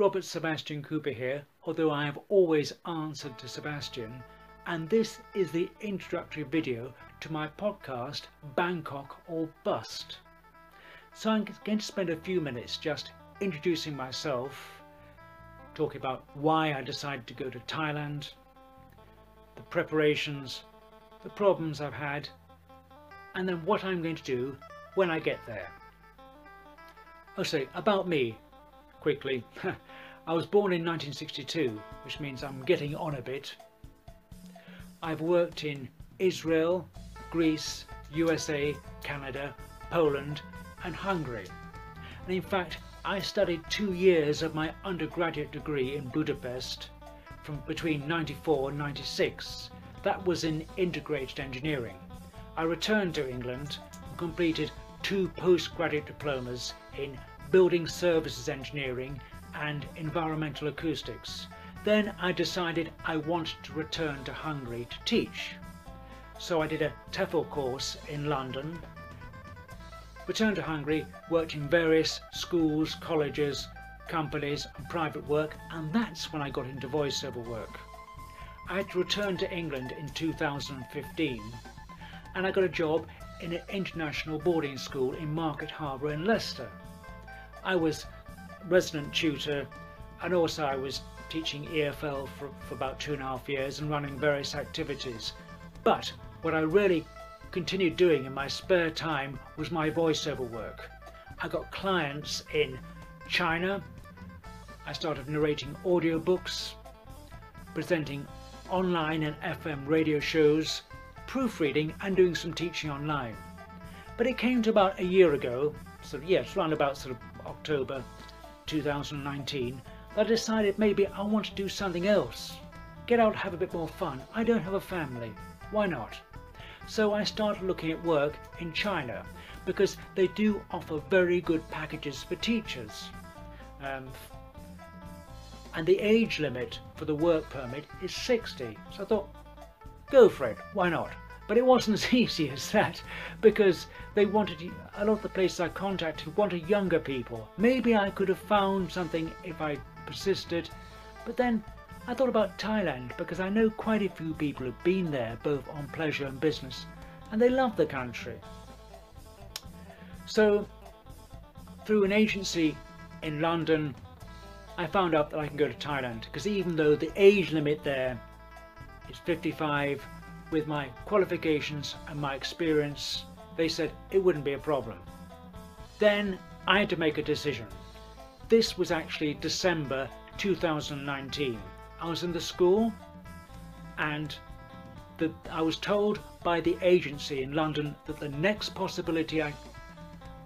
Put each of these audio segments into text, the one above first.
Robert Sebastian Cooper here, although I have always answered to Sebastian, and this is the introductory video to my podcast Bangkok or Bust. So I'm going to spend a few minutes just introducing myself, talking about why I decided to go to Thailand, the preparations, the problems I've had, and then what I'm going to do when I get there. Oh, I'll say about me quickly. I was born in 1962, which means I'm getting on a bit. I've worked in Israel, Greece, USA, Canada, Poland and Hungary. And in fact, I studied two years of my undergraduate degree in Budapest from between 94 and 96. That was in integrated engineering. I returned to England and completed two postgraduate diplomas in building services engineering and environmental acoustics. Then I decided I wanted to return to Hungary to teach. So I did a TEFL course in London, returned to Hungary, worked in various schools, colleges, companies and private work and that's when I got into voiceover work. I had to return to England in 2015 and I got a job in an international boarding school in Market Harborough in Leicester. I was resident tutor and also I was teaching EFL for, for about two and a half years and running various activities. But what I really continued doing in my spare time was my voiceover work. I got clients in China. I started narrating audiobooks, presenting online and FM radio shows, proofreading and doing some teaching online. But it came to about a year ago, so yeah, it's around about sort of October 2019 that I decided maybe I want to do something else. Get out, have a bit more fun. I don't have a family. Why not? So I started looking at work in China because they do offer very good packages for teachers. Um, and the age limit for the work permit is 60. So I thought, go for it, why not? But it wasn't as easy as that because they wanted, a lot of the places I contacted wanted younger people. Maybe I could have found something if I persisted, but then I thought about Thailand because I know quite a few people who've been there both on pleasure and business and they love the country. So through an agency in London I found out that I can go to Thailand because even though the age limit there is 55 with my qualifications and my experience, they said it wouldn't be a problem. Then I had to make a decision. This was actually December 2019. I was in the school and the, I was told by the agency in London that the next possibility I,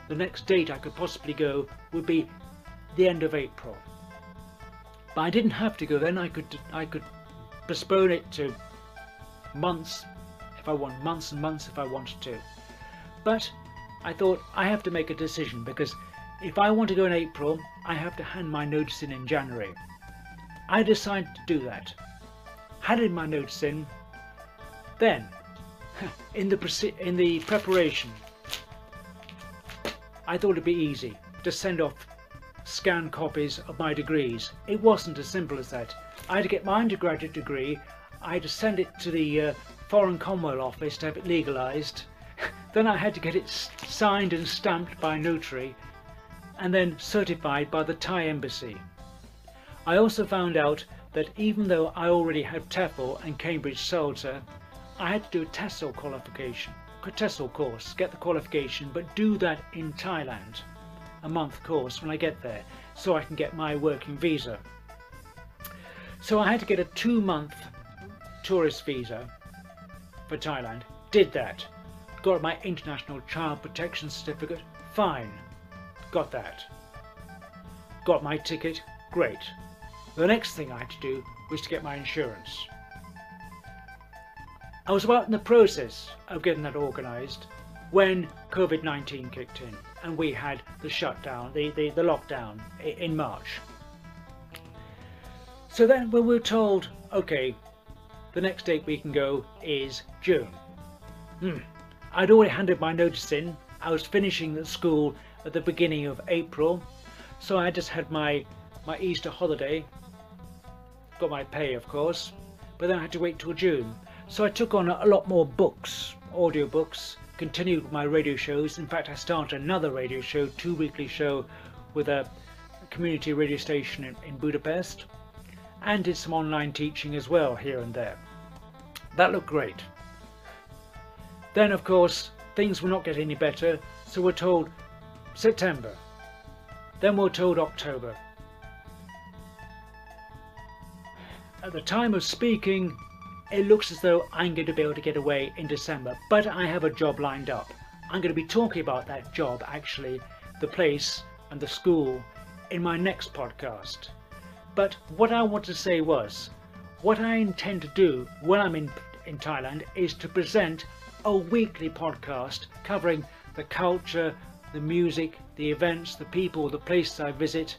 the next date I could possibly go would be the end of April. But I didn't have to go then, I could, I could postpone it to months if I want, months and months if I wanted to. But I thought I have to make a decision because if I want to go in April, I have to hand my notice in in January. I decided to do that. Handed my notice in. Then, in the in the preparation, I thought it'd be easy to send off scanned copies of my degrees. It wasn't as simple as that. I had to get my undergraduate degree I had to send it to the uh, Foreign Commonwealth Office to have it legalised. then I had to get it signed and stamped by a notary and then certified by the Thai embassy. I also found out that even though I already had TEFL and Cambridge CELTA, I had to do a TESOL qualification, a TESOL course, get the qualification, but do that in Thailand, a month course when I get there, so I can get my working visa. So I had to get a two month tourist visa for Thailand. Did that. Got my international child protection certificate. Fine. Got that. Got my ticket. Great. The next thing I had to do was to get my insurance. I was about in the process of getting that organised when COVID-19 kicked in and we had the shutdown, the, the, the lockdown in March. So then when we were told, okay, the next date we can go is June. Hmm. I'd already handed my notice in. I was finishing school at the beginning of April, so I just had my my Easter holiday, got my pay of course, but then I had to wait till June. So I took on a lot more books, audio books, continued my radio shows. In fact, I started another radio show, two weekly show with a community radio station in, in Budapest and did some online teaching as well here and there. That looked great. Then of course things will not get any better so we're told September. Then we're told October. At the time of speaking it looks as though I'm going to be able to get away in December but I have a job lined up. I'm going to be talking about that job actually, the place and the school in my next podcast. But what I want to say was, what I intend to do when I'm in, in Thailand is to present a weekly podcast covering the culture, the music, the events, the people, the places I visit,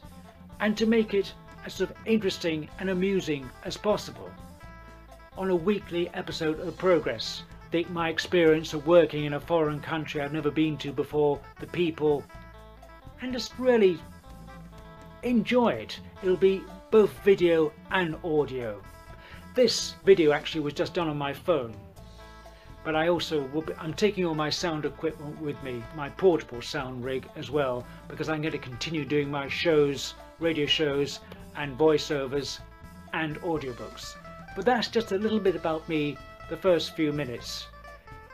and to make it as sort of interesting and amusing as possible. On a weekly episode of Progress, the, my experience of working in a foreign country I've never been to before, the people, and just really enjoy it. It'll be both video and audio. This video actually was just done on my phone, but I also will be, I'm taking all my sound equipment with me, my portable sound rig as well, because I'm going to continue doing my shows, radio shows and voiceovers and audiobooks. But that's just a little bit about me the first few minutes.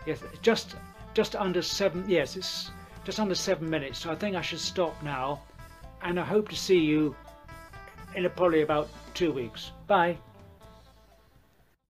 Yes, just just under seven yes, it's just under seven minutes, so I think I should stop now and I hope to see you in a, probably about two weeks. Bye.